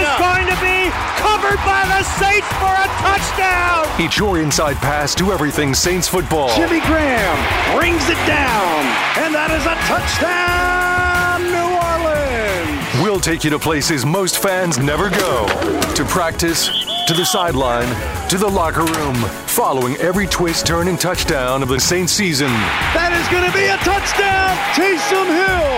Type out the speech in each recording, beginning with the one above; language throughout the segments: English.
Is going to be covered by the Saints for a touchdown. It's your inside pass to everything Saints football. Jimmy Graham brings it down, and that is a touchdown, New Orleans. We'll take you to places most fans never go to practice, to the sideline, to the locker room, following every twist, turn, and touchdown of the Saints season. That is going to be a touchdown, Taysom Hill,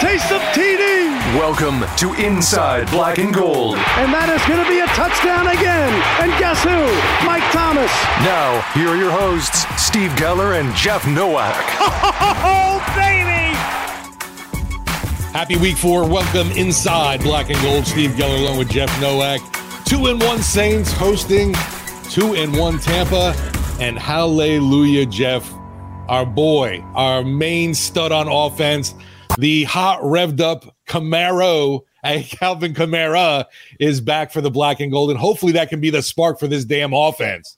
Taysom TD, Welcome to Inside Black and Gold. and that is going to be a touchdown again. And guess who? Mike Thomas. Now, here are your hosts, Steve Geller and Jeff Nowak. Oh, baby! Happy week four. Welcome inside Black and Gold. Steve Geller along with Jeff Nowak. Two and one Saints hosting two and one Tampa. And hallelujah, Jeff, our boy, our main stud on offense, the hot revved up Camaro, Alvin Kamara, is back for the Black and Gold. And hopefully that can be the spark for this damn offense.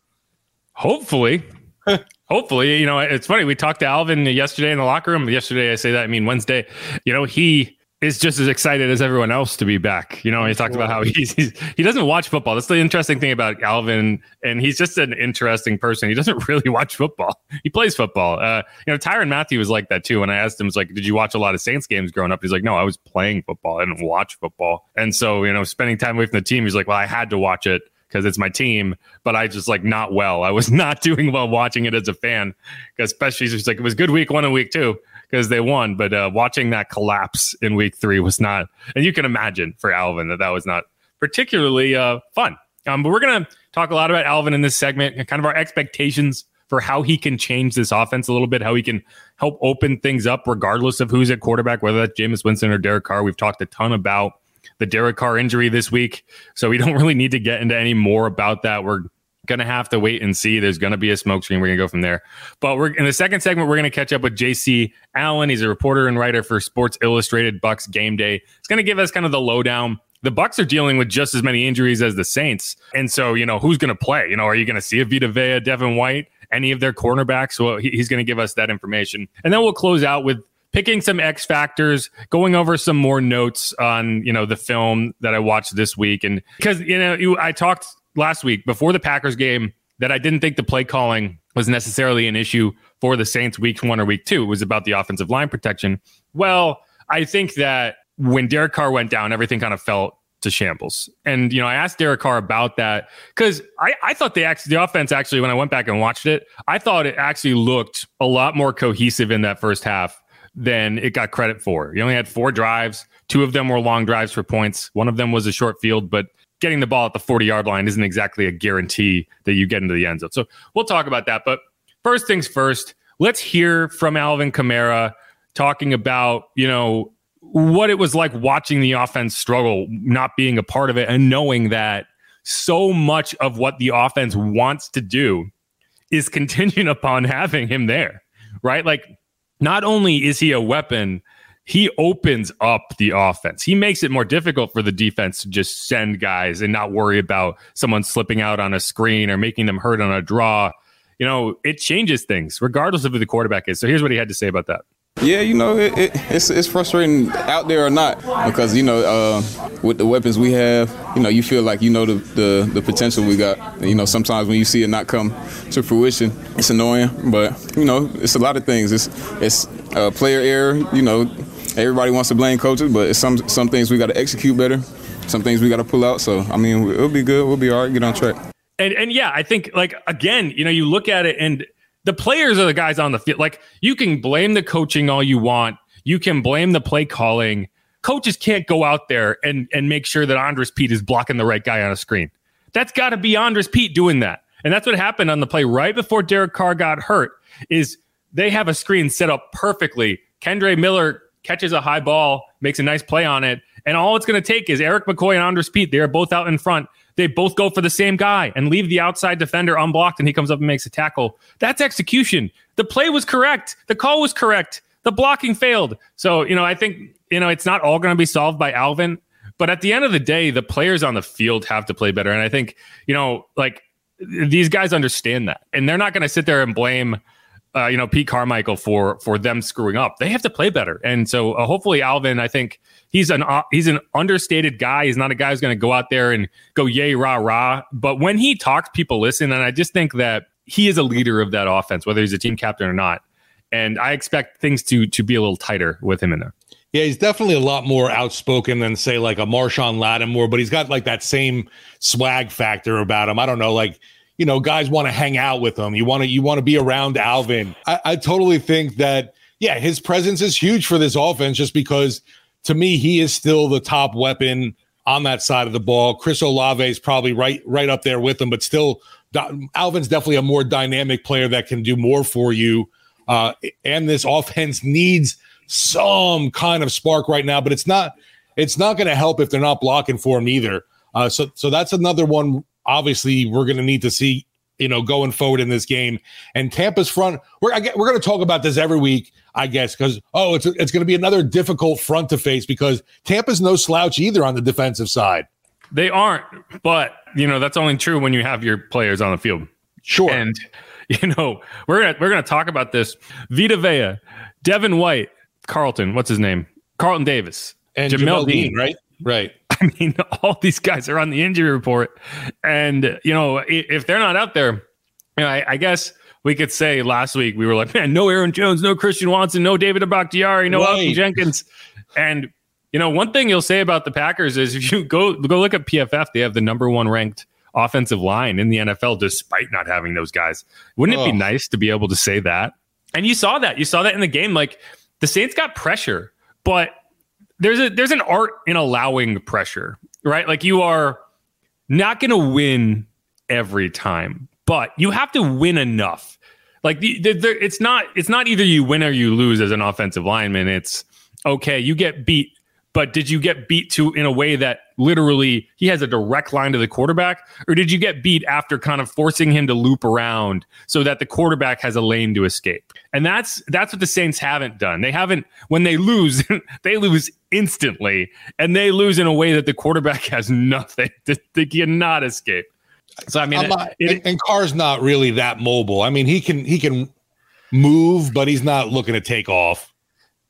Hopefully. Hopefully, you know, it's funny. We talked to Alvin yesterday in the locker room. Yesterday, I say that, I mean Wednesday. You know, he is just as excited as everyone else to be back. You know, he talked about how he's, he's he doesn't watch football. That's the interesting thing about Alvin, and he's just an interesting person. He doesn't really watch football. He plays football. Uh, you know, Tyrann Mathieu was like that too. When I asked him, "Was like, did you watch a lot of Saints games growing up?" He's like, "No, I was playing football. I didn't watch football." And so, you know, spending time away from the team, he's like, "Well, I had to watch it." because it's my team, but I just like not well. I was not doing well watching it as a fan, especially just like it was good week one and week two because they won, but uh, watching that collapse in week three was not, and you can imagine for Alvin that that was not particularly uh, fun. Um, but we're gonna talk a lot about Alvin in this segment and kind of our expectations for how he can change this offense a little bit, how he can help open things up regardless of who's at quarterback, whether that's Jameis Winston or Derek Carr. We've talked a ton about the Derek Carr injury this week. So we don't really need to get into any more about that. We're to have to wait and see. There's to be a smoke screen. We're to go from there. But we're in the second segment, we're to catch up with JC Allen. He's a reporter and writer for Sports Illustrated Bucs Game Day. It's to give us kind of the lowdown. The Bucs are dealing with just as many injuries as the Saints. And so, you know, who's to play? You know, are you to see a Vita Vea, Devin White, any of their cornerbacks? Well, he, he's to give us that information. And then we'll close out with picking some X factors, going over some more notes on you know the film that I watched this week, and because you know you, I talked last week before the Packers game that I didn't think the play calling was necessarily an issue for the Saints week one or week two. It was about the offensive line protection. Well, I think that when Derek Carr went down, everything kind of fell to shambles. And you know, I asked Derek Carr about that because I, I thought the the offense actually when I went back and watched it, I thought it actually looked a lot more cohesive in that first half than it got credit for. You only had four drives. Two of them were long drives for points. One of them was a short field, but getting the ball at the 40 yard line isn't exactly a guarantee that you get into the end zone. So we'll talk about that. But first things first, let's hear from Alvin Kamara talking about, you know, what it was like watching the offense struggle, not being a part of it, and knowing that so much of what the offense wants to do is contingent upon having him there, right? Like, not only is he a weapon, he opens up the offense. He makes it more difficult for the defense to just send guys and not worry about someone slipping out on a screen or making them hurt on a draw. You know, it changes things regardless of who the quarterback is. So here's what he had to say about that. Yeah, you know, it, it, it's it's frustrating out there or not because you know uh, with the weapons we have, you know, you feel like you know the, the, the potential we got. You know, sometimes when you see it not come to fruition, it's annoying. But you know, it's a lot of things. It's it's uh, player error. You know, everybody wants to blame coaches, but it's some some things we got to execute better. Some things we got to pull out. So I mean, it'll be good. We'll be all right. Get on track. And and yeah, I think like again, you know, you look at it and the players are the guys on the field. Like you can blame the coaching all you want. You can blame the play calling. Coaches can't go out there and and make sure that Andrus Peat is blocking the right guy on a screen. That's got to be Andrus Peat doing that. And that's what happened on the play right before Derek Carr got hurt. Is they have a screen set up perfectly. Kendre Miller catches a high ball, makes a nice play on it, and all it's going to take is Erik McCoy and Andrus Peat. They are both out in front. They both go for the same guy and leave the outside defender unblocked, and he comes up and makes a tackle. That's execution. The play was correct. The call was correct. The blocking failed. So, you know, I think, you know, it's not all going to be solved by Alvin, but at the end of the day, the players on the field have to play better. And I think, you know, like these guys understand that. And they're not going to sit there and blame uh, you know Pete Carmichael for for them screwing up. They have to play better, and so uh, hopefully Alvin. I think he's an uh, he's an understated guy. He's not a guy who's going to go out there and go yay rah rah. But when he talks, people listen, and I just think that he is a leader of that offense, whether he's a team captain or not. And I expect things to to be a little tighter with him in there. Yeah, he's definitely a lot more outspoken than say like a Marshon Lattimore, but he's got like that same swag factor about him. I don't know, like you know, guys want to hang out with him. You want to you want to be around Alvin. I, I totally think that yeah, his presence is huge for this offense just because to me he is still the top weapon on that side of the ball. Chris Olave is probably right right up there with him, but still Alvin's definitely a more dynamic player that can do more for you. Uh, and this offense needs some kind of spark right now, but it's not it's not going to help if they're not blocking for him either. Uh, so so that's another one obviously we're going to need to see you know going forward in this game. And tampa's front we're we're going to talk about this every week i guess because oh it's it's going to be another difficult front to face because tampa's no slouch either on the defensive side. They aren't but you know that's only true when you have your players on the field. Sure. And you know we're gonna we're gonna talk about this. Vita vea devin white carlton what's his name? Carlton davis. And jamel, jamel dean, dean. right? Right I mean, all these guys are on the injury report, and you know, if they're not out there, you know, I, I guess we could say last week we were like, man, no Aaron Jones, no Christian Watson, no David Bakhtiari, no right. Jenkins, and you know, one thing you'll say about the Packers is if you go go look at PFF, they have the number one ranked offensive line in the NFL, despite not having those guys. Wouldn't oh. it be nice to be able to say that? And you saw that. You saw that in the game. Like the Saints got pressure, but there's a there's an art in allowing pressure, right? Like you are not going to win every time, but you have to win enough. Like the, the, the, it's not it's not either you win or you lose as an offensive lineman. It's okay, you get beat but did you get beat to in a way that literally he has a direct line to the quarterback? Or did you get beat after kind of forcing him to loop around so that the quarterback has a lane to escape? And that's that's what the saints haven't done. They haven't when they lose they lose instantly. And they lose in a way that the quarterback has nothing they cannot escape. So i mean not, it, and, and carr's not really that mobile. I mean he can he can move but he's not looking to take off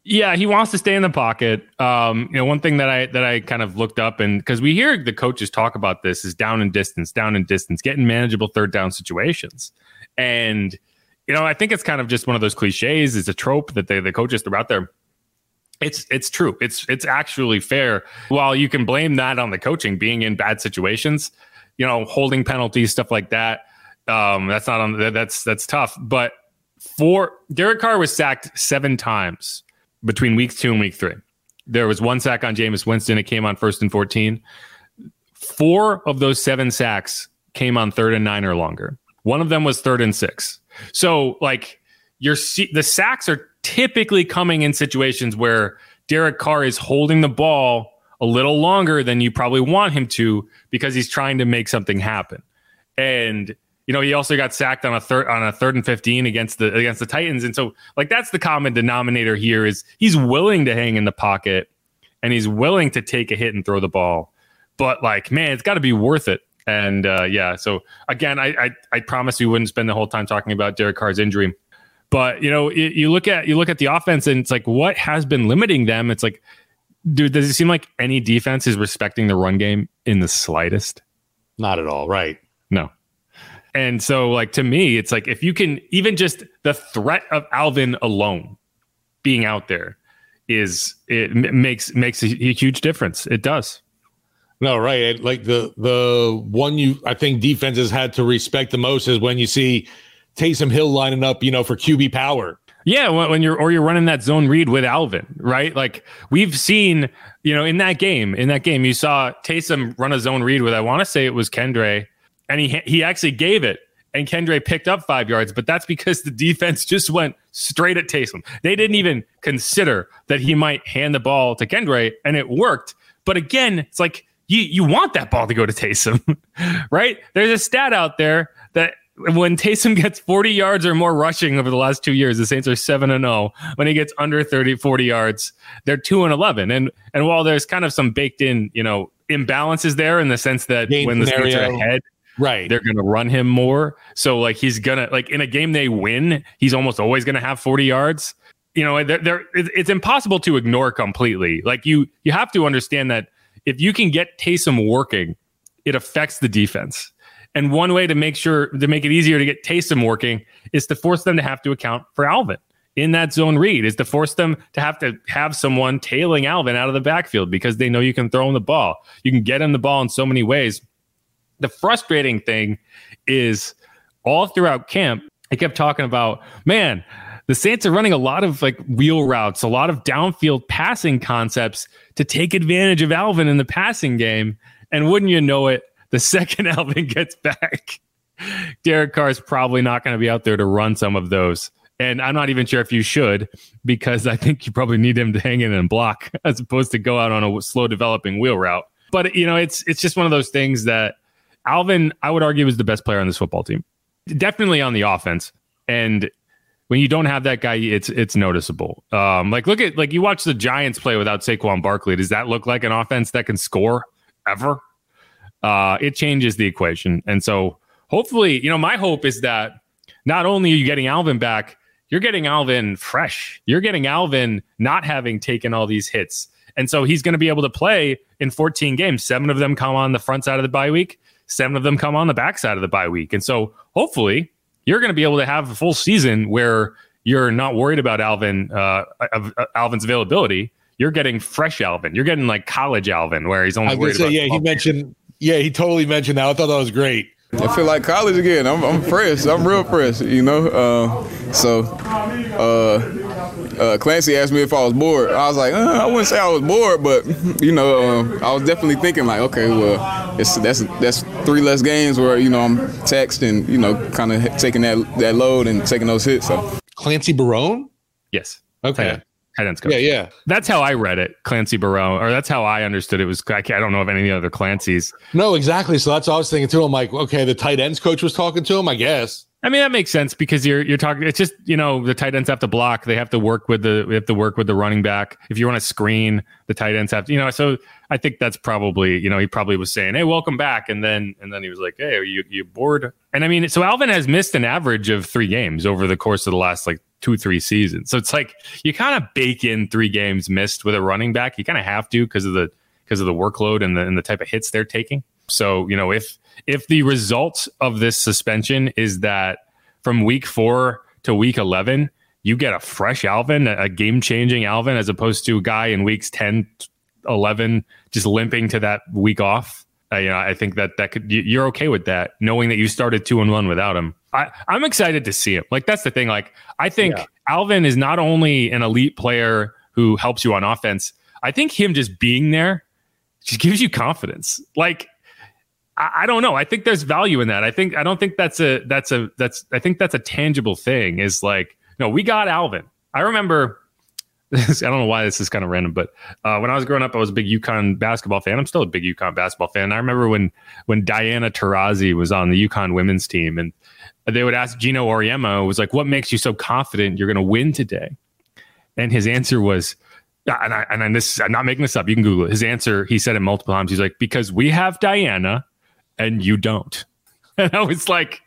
yeah, he wants to stay in the pocket. Um, you know, one thing that I that I kind of looked up and because we hear the coaches talk about this is down in distance, down in distance, getting manageable third down situations. And you know, I think it's kind of just one of those cliches. It's a trope that they, the coaches throw out there. It's it's true. It's it's actually fair. While you can blame that on the coaching being in bad situations, you know, holding penalties, stuff like that. Um, that's not on. That's that's tough. But for Derek Carr was sacked seven times between week two and week three. There was one sack on Jameis Winston. It came on first and 14. Four of those seven sacks came on third and nine or longer. One of them was third and six. So, like, your the sacks are typically coming in situations where Derek Carr is holding the ball a little longer than you probably want him to because he's trying to make something happen. And you know, he also got sacked on a third on a third and fifteen against the against the Titans, and so like that's the common denominator here is he's willing to hang in the pocket and he's willing to take a hit and throw the ball, but like man, it's got to be worth it. And uh, yeah, so again, I, I I promise we wouldn't spend the whole time talking about Derek Carr's injury, but you know, you, you look at you look at the offense and it's like what has been limiting them. It's like, dude, does it seem like any defense is respecting the run game in the slightest? Not at all, right? And so, like to me, it's like if you can even just the threat of Alvin alone being out there is it makes makes a, a huge difference. It does. No, right. Like the the one you I think defenses had to respect the most is when you see Taysom Hill lining up, you know, for QB power. Yeah, when, when, you're or you're running that zone read with Alvin, right? Like we've seen, you know, in that game, in that game, you saw Taysom run a zone read with I want to say it was Kendre and he he actually gave it and Kendre picked up five yards, but that's because the defense just went straight at Taysom. They didn't even consider that he might hand the ball to Kendre, and it worked. But again, it's like you you want that ball to go to Taysom, right? There's a stat out there that when Taysom gets 40 yards or more rushing over the last two years, the Saints are 7 and 0. When he gets under 30, 40 yards, they're 2 and 11. And and while there's kind of some baked in, you know, imbalances there in the sense that Game when the scenario. Saints are ahead, Right. they're going to run him more. So like he's gonna like in a game they win, he's almost always going to have 40 yards. You know, they're, they're, it's impossible to ignore completely. Like you, you have to understand that if you can get Taysom working, it affects the defense. And one way to make sure to make it easier to get Taysom working is to force them to have to account for Alvin in that zone read is to force them to have to have someone tailing Alvin out of the backfield because they know you can throw him the ball. You can get him the ball in so many ways. The frustrating thing is all throughout camp, I kept talking about, man, the Saints are running a lot of like wheel routes, a lot of downfield passing concepts to take advantage of Alvin in the passing game. And wouldn't you know it, the second Alvin gets back, Derek Carr is probably not going to be out there to run some of those. And I'm not even sure if you should, because I think you probably need him to hang in and block as opposed to go out on a slow developing wheel route. But you know, it's it's just one of those things that Alvin, I would argue, is the best player on this football team. Definitely on the offense. And when you don't have that guy, it's it's noticeable. Um, like look at like you watch the Giants play without Saquon Barkley. Does that look like an offense that can score ever? Uh, it changes the equation. And so hopefully, you know, my hope is that not only are you getting Alvin back, you're getting Alvin fresh. You're getting Alvin not having taken all these hits. And so he's going to be able to play in 14 games. Seven of them come on the front side of the bye week, seven of them come on the backside of the bye week. And so hopefully you're going to be able to have a full season where you're not worried about Alvin, uh, uh, Alvin's availability. You're getting fresh Alvin. You're getting like college Alvin, where he's only I was worried say, about. yeah, he mentioned, yeah, he totally mentioned that. I thought that was great. I feel like college again. I'm, I'm fresh. I'm real fresh, you know. Uh, so, uh, uh, Clancy asked me if I was bored. I was like, uh, I wouldn't say I was bored, but you know, uh, I was definitely thinking like, okay, well, it's that's that's three less games where you know I'm text and you know, kind of taking that that load and taking those hits. So, Clancy Barone? yes. Okay. Tight ends coach. Yeah, yeah. That's how I read it, Clancy Barone, or that's how I understood it. Was I, I don't know of any other Clancy's. No, exactly. So that's what I was thinking too. I'm like, okay, the tight ends coach was talking to him, I guess. I mean that makes sense because you're you're talking. It's just you know the tight ends have to block. They have to work with the have to work with the running back. If you want to screen, the tight ends have to. You know, so I think that's probably you know he probably was saying, "Hey, welcome back," and then and then he was like, "Hey, are you you bored?" And I mean, so Alvin has missed an average of three games over the course of the last like two three seasons. So it's like you kind of bake in three games missed with a running back. You kind of have to because of the because of the workload and the and the type of hits they're taking. So you know if if the result of this suspension is that from week four to week 11, you get a fresh Alvin, a game changing Alvin, as opposed to a guy in weeks 10, 11, just limping to that week off. Uh, you know, I think that that could, you- you're okay with that, knowing that you started two and one without him. I, I'm excited to see him. Like, that's the thing. Like, I think Alvin is not only an elite player who helps you on offense, I think him just being there just gives you confidence. Like, I, don't know. I think there's value in that. I think I don't think that's a that's a that's I think that's a tangible thing. Is like no, we got Alvin. I remember. I don't know why this is kind of random, but uh, when I was growing up, I was a big UConn basketball fan. I'm still a big UConn basketball fan. I remember when when Diana Taurasi was on the UConn women's team, and they would ask Geno Auriemma, was like, "What makes you so confident you're going to win today?" And his answer was, and I and I, this I'm not making this up. You can Google it. His answer, he said it multiple times. He's like, "Because we have Diana, and you don't." And I was like,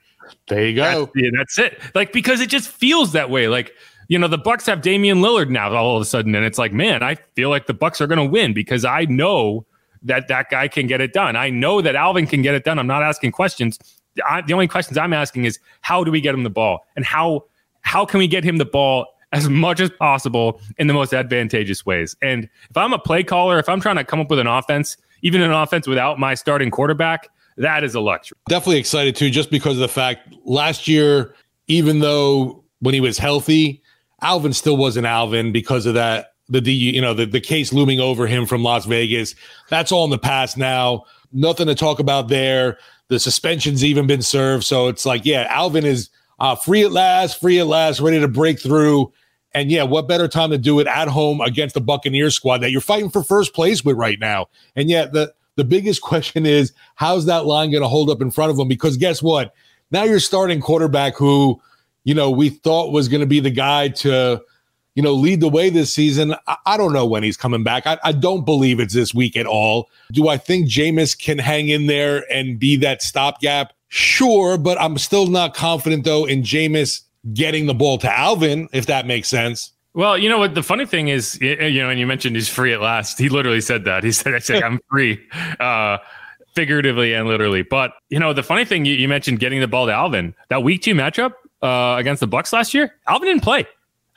There you go. that's, yeah, that's it. Like because it just feels that way. Like you know, the Bucks have Damian Lillard now all of a sudden, and it's like, man, I feel like the Bucks are going to win because I know that that guy can get it done. I know that Alvin can get it done. I'm not asking questions. I, the only questions I'm asking is how do we get him the ball, and how how can we get him the ball as much as possible in the most advantageous ways. And if I'm a play caller, if I'm trying to come up with an offense, even an offense without my starting quarterback, that is a luxury. Definitely excited too, just because of the fact last year, even though when he was healthy, Alvin still wasn't Alvin because of that. The, the you know the, the case looming over him from Las Vegas. That's all in the past now. nothing to talk about there. The suspension's even been served. So it's like, yeah, Alvin is uh, free at last, free at last, ready to break through. And yeah, what better time to do it at home against the Buccaneers squad that you're fighting for first place with right now? And yet the the biggest question is how's that line going to hold up in front of them? Because guess what? Now you're starting quarterback who, you know, we thought was going to be the guy to you know, lead the way this season. I, I don't know when he's coming back. I, I, don't believe it's this week at all. Do I think Jameis can hang in there and be that stopgap? Sure, but I'm still not confident though in Jameis getting the ball to Alvin, if that makes sense. Well, you know what? The funny thing is, you know, and you mentioned he's free at last. He literally said that. He said, "I said I'm free." Uh, figuratively and literally. But you know, the funny thing you, you, mentioned getting the ball to Alvin. That week two matchup uh, against the Bucs last year, Alvin didn't play.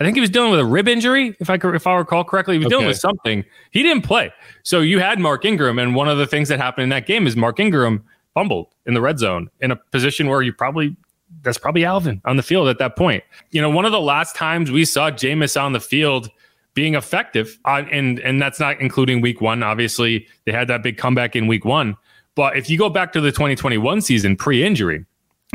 I think he was dealing with a rib injury, if I if I recall correctly. He was okay. dealing with something. He didn't play. So you had Mark Ingram, and one of the things that happened in that game is Mark Ingram fumbled in the red zone in a position where you probably that's probably Alvin on the field at that point. You know, one of the last times we saw Jameis on the field being effective, uh, and and that's not including Week One. Obviously, they had that big comeback in Week One. But if you go back to the 2021 season pre-injury,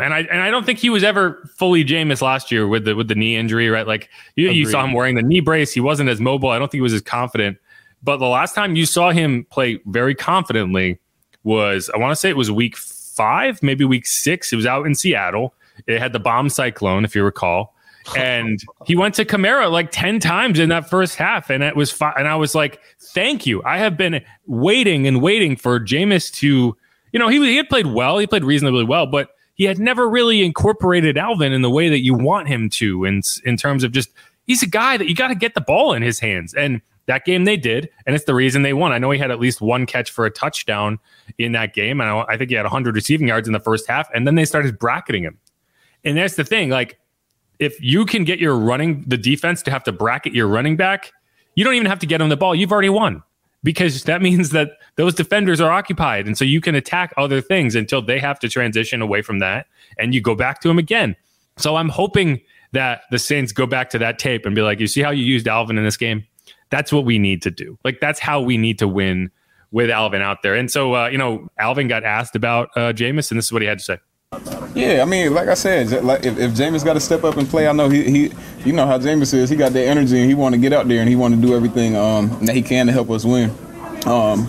and I and I don't think he was ever fully Jameis last year with the with the knee injury, right? Like you, you saw him wearing the knee brace. He wasn't as mobile. I don't think he was as confident. But the last time you saw him play very confidently was I want to say it was week five, maybe week six. It was out in Seattle. It had the bomb cyclone, if you recall. And he went to Kamara like 10 times in that first half. And it was fi- and I was like, thank you. I have been waiting and waiting for Jameis to, you know, he, he had played well. He played reasonably well, but he had never really incorporated Alvin in the way that you want him to in in terms of just he's a guy that you got to get the ball in his hands and that game they did and it's the reason they won. I know he had at least one catch for a touchdown in that game and I, I think he had 100 receiving yards in the first half and then they started bracketing him. And that's the thing like if you can get your running the defense to have to bracket your running back, you don't even have to get him the ball. You've already won because that means that those defenders are occupied. And so you can attack other things until they have to transition away from that and you go back to them again. So I'm hoping that the Saints go back to that tape and be like, you see how you used Alvin in this game? That's what we need to do. Like, that's how we need to win with Alvin out there. And so, uh, you know, Alvin got asked about uh, Jameis, and this is what he had to say. Yeah, I mean, like I said, like if, if Jameis got to step up and play, I know he, he you know how Jameis is. He got that energy and he want to get out there and he want to do everything um, that he can to help us win. Um,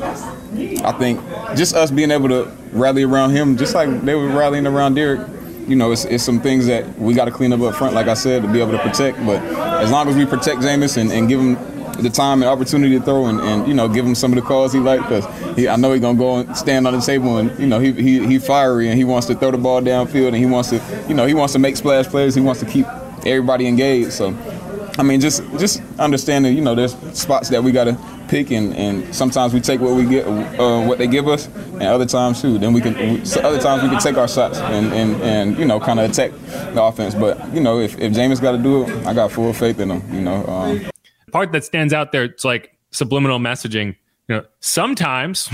I think just us being able to rally around him, just like they were rallying around Derek, you know, it's, it's some things that we got to clean up up front, like I said, to be able to protect. But as long as we protect Jameis and, and give him the time and opportunity to throw and, and you know give him some of the calls he like because I know he's gonna go and stand on the table and you know he, he he fiery and he wants to throw the ball downfield and he wants to you know he wants to make splash plays. He wants to keep everybody engaged. So I mean just just understanding you know there's spots that we gotta pick and, and sometimes we take what we get uh, what they give us and other times too then we can other times we can take our shots and and, and you know kind of attack the offense. But you know if, if Jameis got to do it I got full faith in him you know um, part that stands out there, it's like subliminal messaging. You know, sometimes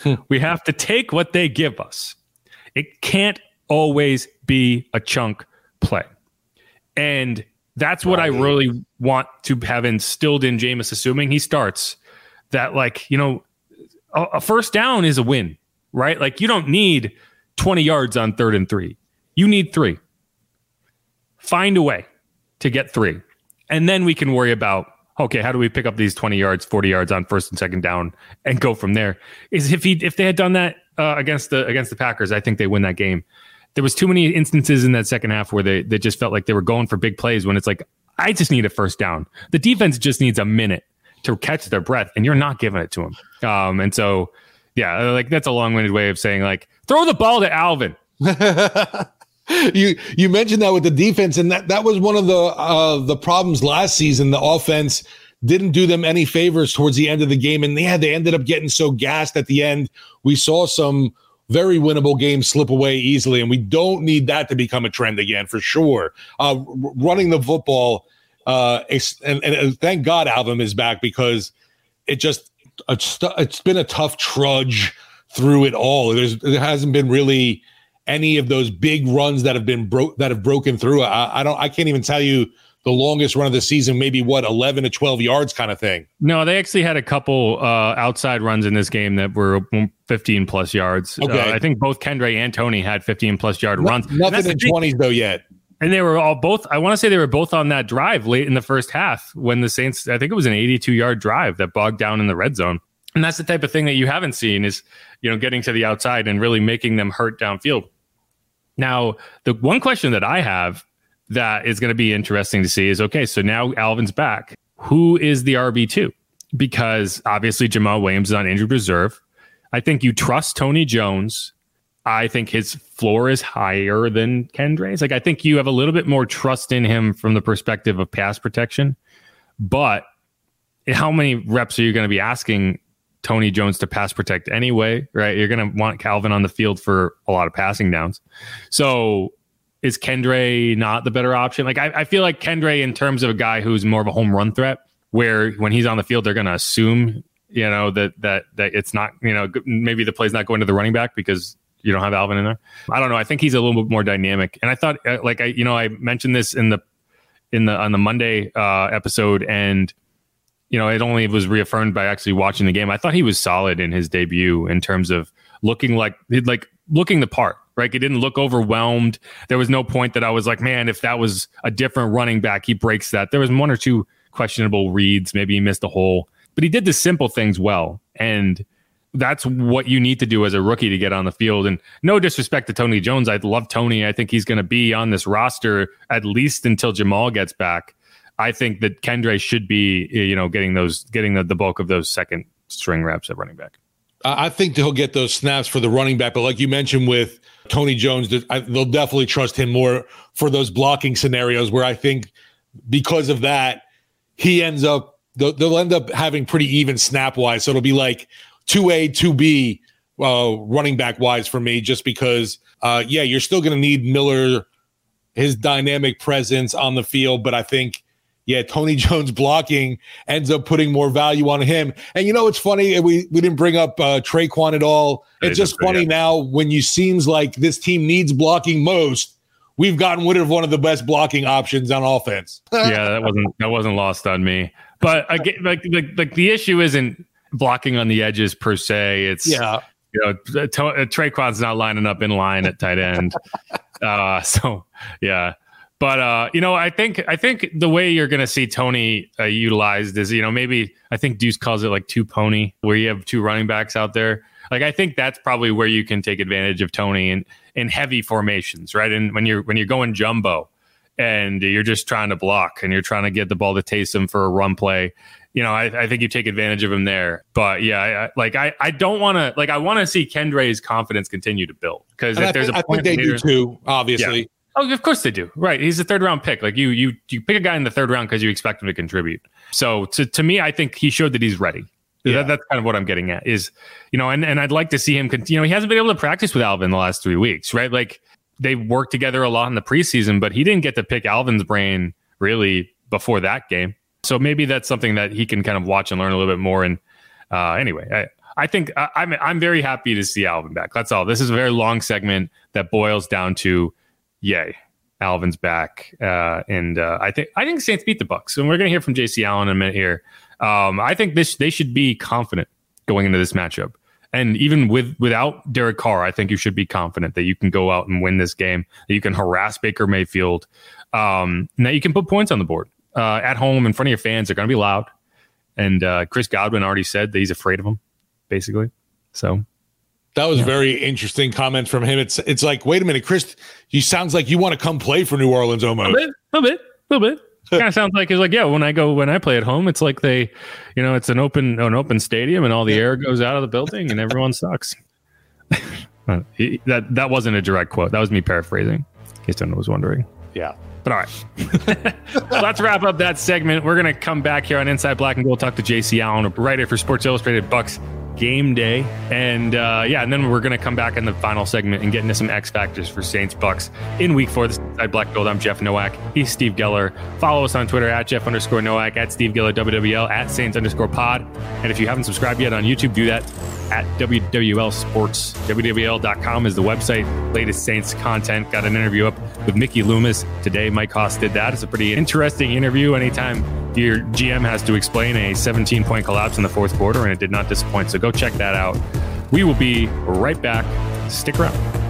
hmm. we have to take what they give us. It can't always be a chunk play. And that's what I really want to have instilled in Jameis, assuming he starts that, like, you know, a, a first down is a win, right? Like, you don't need 20 yards on third and three. You need three. Find a way to get three. And then we can worry about okay, how do we pick up these 20 yards, 40 yards on first and second down and go from there? Is if he if they had done that uh, against the against the Packers, I think they win that game. There was too many instances in that second half where they they just felt like they were going for big plays when it's like I just need a first down. The defense just needs a minute to catch their breath, and you're not giving it to them. Um, and so, yeah, like that's a long-winded way of saying like throw the ball to Alvin. you you mentioned that with the defense, and that that was one of the uh, the problems last season. The offense didn't do them any favors towards the end of the game, and yeah, they ended up getting so gassed at the end. We saw some very winnable games slip away easily, and we don't need that to become a trend again for sure. Uh, running the football, uh, and, and thank God Alvin is back because it just it's, been a tough trudge through it all. There's there hasn't been really any of those big runs that have been broke that have broken through. I, I, don't I can't even tell you the longest run of the season, maybe what, 11 to 12 yards kind of thing. No, they actually had a couple uh, outside runs in this game that were 15 plus yards. Okay. Uh, I think both Kendre and Tony had 15 plus yard No- runs. Nothing in 20s though yet. And they were all both, I want to say they were both on that drive late in the first half when the Saints, I think it was an 82 yard drive that bogged down in the red zone. And that's the type of thing that you haven't seen is, you know, getting to the outside and really making them hurt downfield. Now, the one question that I have that is going to be interesting to see is okay, so now Alvin's back. Who is the RB2? Because obviously Jamaal Williams is on injured reserve. I think you trust Tony Jones. I think his floor is higher than Kendre's. Like I think you have a little bit more trust in him from the perspective of pass protection. But how many reps are you going to be asking Tony Jones to pass protect anyway? Right? You're going to want Alvin on the field for a lot of passing downs. So is Kendre not the better option? Like I, I feel like Kendre, in terms of a guy who's more of a home run threat, where when he's on the field, they're going to assume you know that that that it's not you know maybe the play's not going to the running back because you don't have Alvin in there. I don't know. I think he's a little bit more dynamic, and I thought uh, like I you know I mentioned this in the in the on the Monday uh, episode, and you know it only was reaffirmed by actually watching the game. I thought he was solid in his debut in terms of looking like like looking the part. Right, he didn't look overwhelmed. There was no point that I was like, man, if that was a different running back, he breaks that. There was one or two questionable reads. Maybe he missed a hole, but he did the simple things well, and that's what you need to do as a rookie to get on the field. And no disrespect to Tony Jones, I love Tony. I think he's going to be on this roster at least until Jamaal gets back. I think that Kendre should be, you know, getting those, getting the, the bulk of those second string reps at running back. I think he'll get those snaps for the running back, but like you mentioned with Tony Jones, they'll definitely trust him more for those blocking scenarios where I think because of that, he ends up, they'll, they'll end up having pretty even snap wise. So it'll be like 2A, 2B uh, running back wise for me, just because, uh, yeah, you're still going to need Miller, his dynamic presence on the field, but I think yeah, Tony Jones blocking ends up putting more value on him. And you know, it's funny. We we didn't bring up uh, Traquan at all. It's just funny yeah. now when you seems like this team needs blocking most. We've gotten rid of one of the best blocking options on offense. yeah, that wasn't, that wasn't lost on me. But again, like, like, like the issue isn't blocking on the edges per se. It's, yeah, you know, Traquan's not lining up in line at tight end. uh, so yeah, but uh, you know, I think I think the way you're going to see Tony uh, utilized is, you know, maybe I think Deuce calls it like two pony, where you have two running backs out there. Like I think that's probably where you can take advantage of Tony in in heavy formations, right? And when you're when you're going jumbo and you're just trying to block and you're trying to get the ball to Taysom for a run play, you know, I, I think you take advantage of him there. But yeah, I, I, like I, I don't want to like I want to see Kendre's confidence continue to build because if I, there's think, a I point think they do too. Obviously, Oh, of course they do. Right. He's a third round pick. Like you, you, you pick a guy in the third round because you expect him to contribute. So to, to me, I think he showed that he's ready. Yeah. That, that's kind of what I'm getting at is, you know, and, and I'd like to see him, con- you know, he hasn't been able to practice with Alvin the last three weeks, right? Like they worked together a lot in the preseason, but he didn't get to pick Alvin's brain really before that game. So maybe that's something that he can kind of watch and learn a little bit more. And uh, anyway, I, I think I, I'm I'm very happy to see Alvin back. That's all. This is a very long segment that boils down to, yay, Alvin's back, uh, and uh, I think I think Saints beat the Bucs, and we're gonna hear from J.C. Allen in a minute here. Um, I think this they should be confident going into this matchup. And even with without Derek Carr, I think you should be confident that you can go out and win this game. That you can harass Baker Mayfield, um, and that you can put points on the board uh, at home in front of your fans. They're going to be loud, and uh, Chris Godwin already said that he's afraid of them, basically. So that was very interesting comment from him. It's it's like, wait a minute, Chris, you sounds like you want to come play for New Orleans a almost. little bit, a little bit, a little bit. kind of sounds like it's like yeah. When I go when I play at home, it's like they, you know, it's an open an open stadium and all the air goes out of the building and everyone sucks. That that wasn't a direct quote. That was me paraphrasing. In case anyone was wondering. Yeah. But all right, let's wrap up that segment. We're gonna come back here on Inside Black and Gold, talk to JC Allen, a writer for Sports Illustrated, Bucs, game day. And uh, yeah, and then we're going to come back in the final segment and get into some X factors for Saints Bucs in week four. This is Black Gold. I'm Jeff Nowak. He's Steve Geller. Follow us on Twitter at Jeff underscore Nowak, at Steve Geller WWL, at Saints underscore pod. And if you haven't subscribed yet on YouTube, do that at WWL Sports. WWL.com is the website. Latest Saints content. Got an interview up with Mickey Loomis today. Mike Hoss did that. It's a pretty interesting interview. Anytime your GM has to explain a 17 point collapse in the fourth quarter, and it did not disappoint. So go check that out. We will be right back. Stick around.